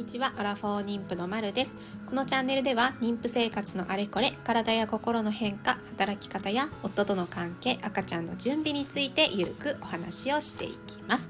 にちは。アラフォー妊婦のまるです。このチャンネルでは妊婦生活のあれこれ体や心の変化働き方や夫との関係赤ちゃんの準備についてゆるくお話をしていきます。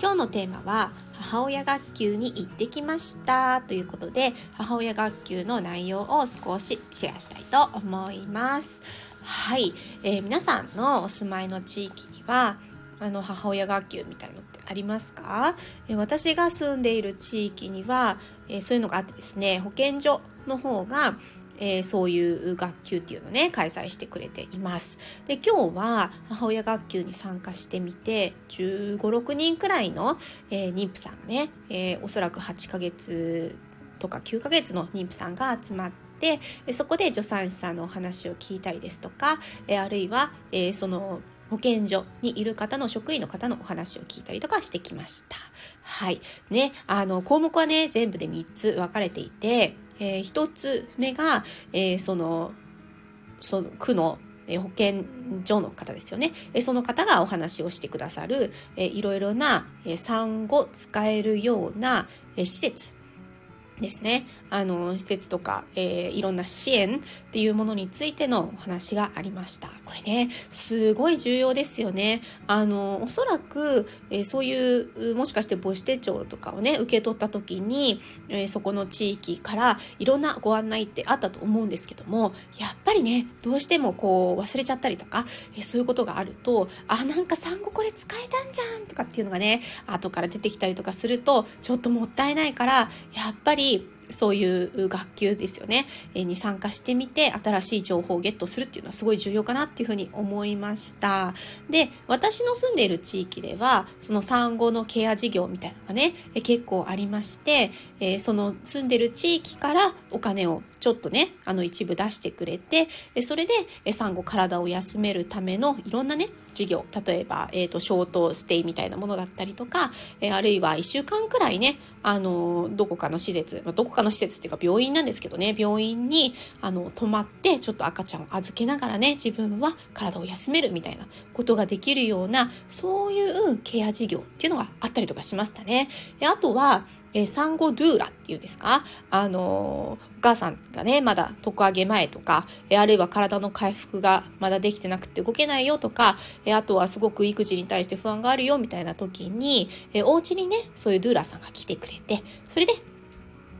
今日のテーマは母親学級に行ってきました。ということで母親学級の内容を少しシェアしたいと思います。はい、えー、皆さんのお住まいの地域にはあの母親学級みたいのってありますか？私が住んでいる地域には、えそういうのがあってですね保健所の方がえ、そういう学級っていうのをね開催してくれています。で今日は母親学級に参加してみて1 5 6人くらいの、え、妊婦さんがね、え、おそらく8ヶ月とか9ヶ月の妊婦さんが集まってそこで助産師さんのお話を聞いたりですとか、えあるいは、えその保健所にいる方の職員の方のお話を聞いたりとかしてきました。はい。ね、あの、項目はね、全部で3つ分かれていて、えー、1つ目が、えー、その、その区の保健所の方ですよね。その方がお話をしてくださる、いろいろな産後使えるような施設ですね。あの、施設とか、えー、いろんな支援っていうものについてのお話がありました。これね、すごい重要ですよね。あの、おそらく、えー、そういう、もしかして母子手帳とかをね、受け取った時に、えー、そこの地域からいろんなご案内ってあったと思うんですけども、やっぱりね、どうしてもこう忘れちゃったりとか、えそういうことがあると、あ、なんか産後これ使えたんじゃんとかっていうのがね、後から出てきたりとかすると、ちょっともったいないから、やっぱりそういう学級ですよね、えに参加してみて新しい情報をゲットするっていうのはすごい重要かなっていうふうに思いました。で私の住んでいる地域ではその産後のケア事業みたいなのがね、え結構ありまして、えその住んでる地域からお金をちょっとねあの一部出してくれてそれで産後体を休めるためのいろんなね授業例えば、えーと、ショートステイみたいなものだったりとか、えー、あるいは1週間くらいねあのどこかの施設、まあ、どこかの施設っていうか病院なんですけどね病院にあの泊まってちょっと赤ちゃんを預けながらね自分は体を休めるみたいなことができるようなそういうケア事業っていうのがあったりとかしましたね。あとはえ産後ドゥーラっていうんですか？あのお母さんがねまだ床上げ前とか、えあるいは体の回復がまだできてなくて動けないよとか、えあとはすごく育児に対して不安があるよみたいな時に、えお家にねそういうドゥーラさんが来てくれてそれで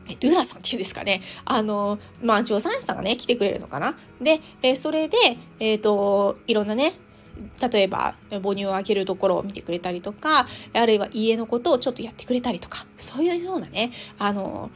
え、ドゥーラさんっていうんですかね？あの、まあ、助産師さんがね、来てくれるのかな？で、えそれで、えっ、ー、と、いろんなね、例えば母乳をあげるところを見てくれたりとかあるいは家のことをちょっとやってくれたりとかそういうようなねあの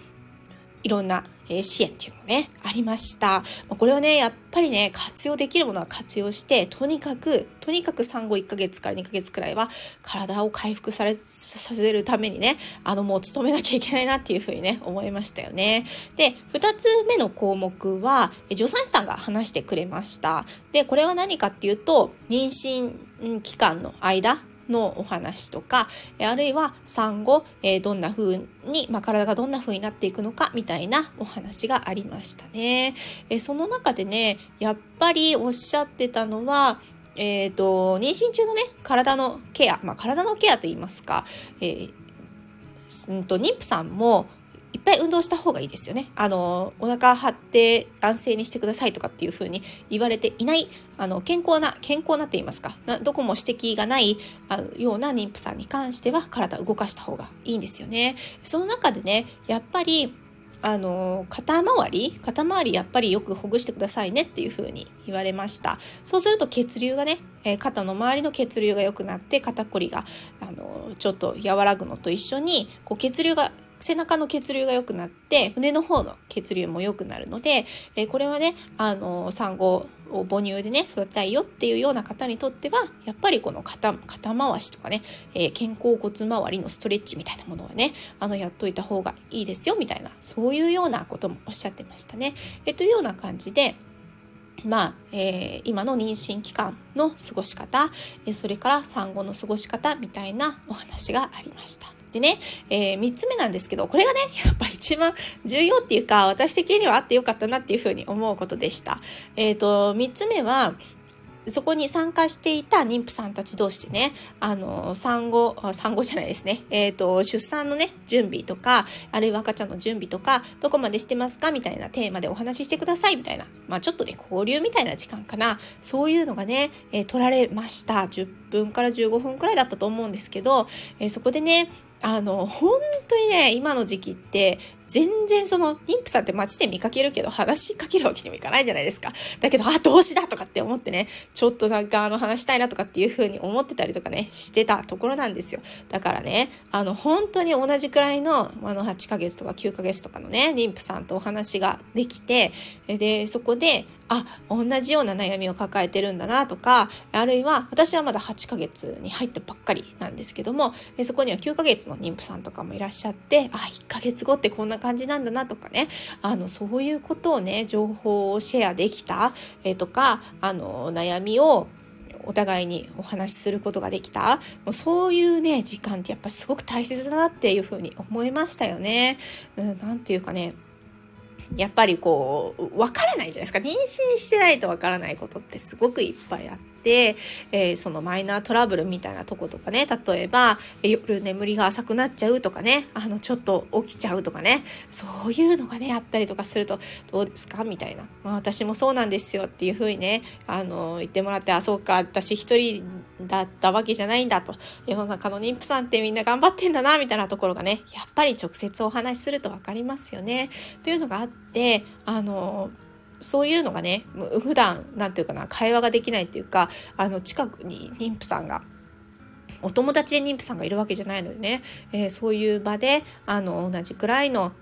いろんな支援っていうのね、ありました。これをね、やっぱりね、活用できるものは活用して、とにかく、とにかく産後1ヶ月から2ヶ月くらいは、体を回復され、させるためにね、あの、もう努めなきゃいけないなっていうふうにね、思いましたよね。で、2つ目の項目は、助産師さんが話してくれました。で、これは何かっていうと、妊娠期間の間、のお話とか、あるいは産後、えどんな風に、まあ、体がどんな風になっていくのかみたいなお話がありましたね。えその中でね、やっぱりおっしゃってたのは、えっ、ー、と、妊娠中のね、体のケア、まあ、体のケアと言いますか、えー、んと、妊婦さんも、いっぱい運動した方がいいですよね。あの、お腹張って安静にしてくださいとかっていうふうに言われていない、あの、健康な、健康なって言いますか、どこも指摘がないあのような妊婦さんに関しては体動かした方がいいんですよね。その中でね、やっぱり、あの、肩周り肩周りやっぱりよくほぐしてくださいねっていうふうに言われました。そうすると血流がね、え肩の周りの血流が良くなって肩こりが、あの、ちょっと和らぐのと一緒に、こう血流が背中の血流が良くなって骨の方の血流も良くなるので、えこれはねあの産後を母乳でね育てたいよっていうような方にとってはやっぱりこの肩肩回しとかね、えー、肩甲骨周りのストレッチみたいなものはねあのやっといた方がいいですよみたいなそういうようなこともおっしゃってましたね。えというような感じでまあ、えー、今の妊娠期間の過ごし方、えそれから産後の過ごし方みたいなお話がありました。でね、えー、3つ目なんですけど、これがね、やっぱ一番重要っていうか、私的にはあってよかったなっていうふうに思うことでした。えっ、ー、と、3つ目は、そこに参加していた妊婦さんたち同士でね、あの、産後、産後じゃないですね、えっ、ー、と、出産のね、準備とか、あるいは赤ちゃんの準備とか、どこまでしてますかみたいなテーマでお話ししてくださいみたいな、まあちょっとね、交流みたいな時間かな、そういうのがね、えー、取られました。10分から15分くらいだったと思うんですけど、えー、そこでね、あの、本当にね、今の時期って、全然その、妊婦さんって街で見かけるけど、話しかけるわけにもいかないじゃないですか。だけど、あ、動詞だとかって思ってね、ちょっとなんかあの話したいなとかっていう風に思ってたりとかね、してたところなんですよ。だからね、あの、本当に同じくらいの、あの、8ヶ月とか9ヶ月とかのね、妊婦さんとお話ができて、で、そこで、あ、同じような悩みを抱えてるんだなとか、あるいは私はまだ8ヶ月に入ったばっかりなんですけども、そこには9ヶ月の妊婦さんとかもいらっしゃって、あ、1ヶ月後ってこんな感じなんだなとかね、あの、そういうことをね、情報をシェアできた、えとか、あの、悩みをお互いにお話しすることができたもうそういうね時間ってやっぱすごく大切だなっていうふうに思いましたよね。うん、なんていうかねやっぱりこう、わからないじゃないですか。妊娠してないとわからないことってすごくいっぱいあって、えー、そのマイナートラブルみたいなとことかね、例えば、夜眠りが浅くなっちゃうとかね、あの、ちょっと起きちゃうとかね、そういうのがね、あったりとかすると、どうですかみたいな。まあ私もそうなんですよっていうふうにね、あの、言ってもらって、あ、そうか、私一人だったわけじゃないんだと。世の中の妊婦さんってみんな頑張ってんだな、みたいなところがね、やっぱり直接お話しすると分かりますよね。というのがあって、あの、そういうのがね、普段、なんていうかな、会話ができないっていうか、あの、近くに妊婦さんがお友達で妊婦さんがいるわけじゃないのでね、えー、そういう場であの同じくらいの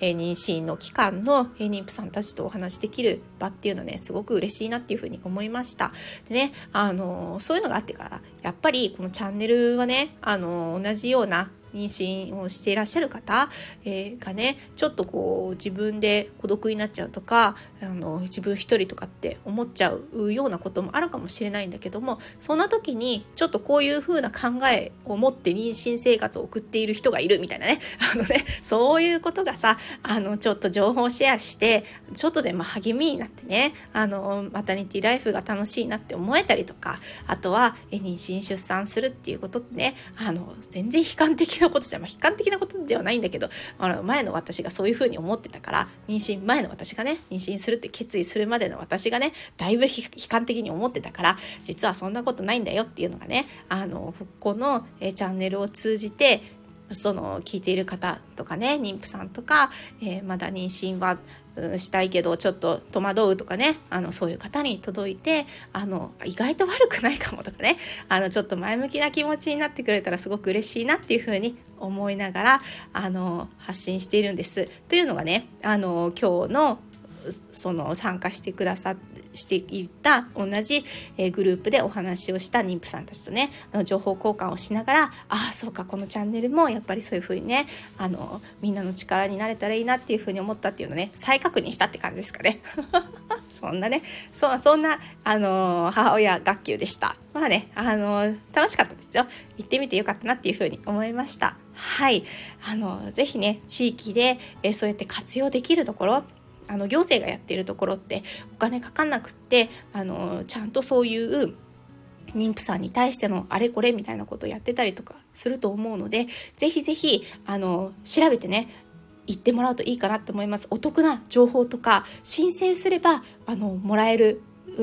え妊娠の期間の、え妊婦さんたちとお話しできる場っていうのね、すごく嬉しいなっていうふうに思いました。でね、あのそういうのがあってから、やっぱりこのチャンネルはね、あの同じような妊娠をしていらっしゃる方、えー、がねちょっとこう自分で孤独になっちゃうとかあの自分一人とかって思っちゃうようなこともあるかもしれないんだけどもそんな時にちょっとこういう風な考えを持って妊娠生活を送っている人がいるみたいなね。あのねそういうことがさあのちょっと情報シェアしてちょっとでも励みになってねあのマタニティライフが楽しいなって思えたりとかあとは妊娠出産するっていうことってねあの全然悲観的なことじゃ、まあ、悲観的なことではないんだけど、あの、前の私がそういうふうに思ってたから、妊娠前の私がね、妊娠するって決意するまでの私がね、だいぶ悲観的に思ってたから、実はそんなことないんだよっていうのがね、あの、この、えチャンネルを通じて、その聞いている方とかね妊婦さんとか、えー、まだ妊娠はしたいけどちょっと戸惑うとかねあのそういう方に届いてあの意外と悪くないかもとかね あのちょっと前向きな気持ちになってくれたらすごく嬉しいなっていうふうに思いながらあの発信しているんです。というのがねあの今日のその参加してくださってしていた同じ、えグループでお話をした妊婦さんたちとねあの情報交換をしながらああそうかこのチャンネルもやっぱりそういう風にねあのみんなの力になれたらいいなっていう風に思ったっていうのね再確認したって感じですかね。そんなねそそんなあの母親学級でした。まあねあの楽しかったですよ。行ってみてよかったなっていう風に思いました。はい。あの、ぜひね、地域で、えそうやって活用できるところ、あの行政がやってるところってお金かかんなくってあのちゃんとそういう妊婦さんに対してのあれこれみたいなことをやってたりとかすると思うのでぜひぜひあの調べてね行ってもらうといいかなって思います。お得な情報とか申請すればあのもらえる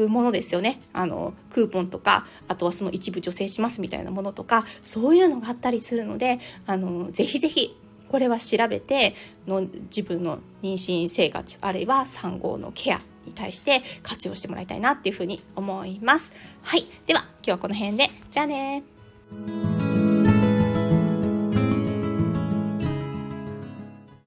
ものですよね。あのクーポンとかあとはその一部助成しますみたいなものとかそういうのがあったりするのであのぜひぜひこれは調べての自分の妊娠生活あるいは産後のケアに対して活用してもらいたいなっていうふうに思います。はい。では今日はこの辺でじゃあね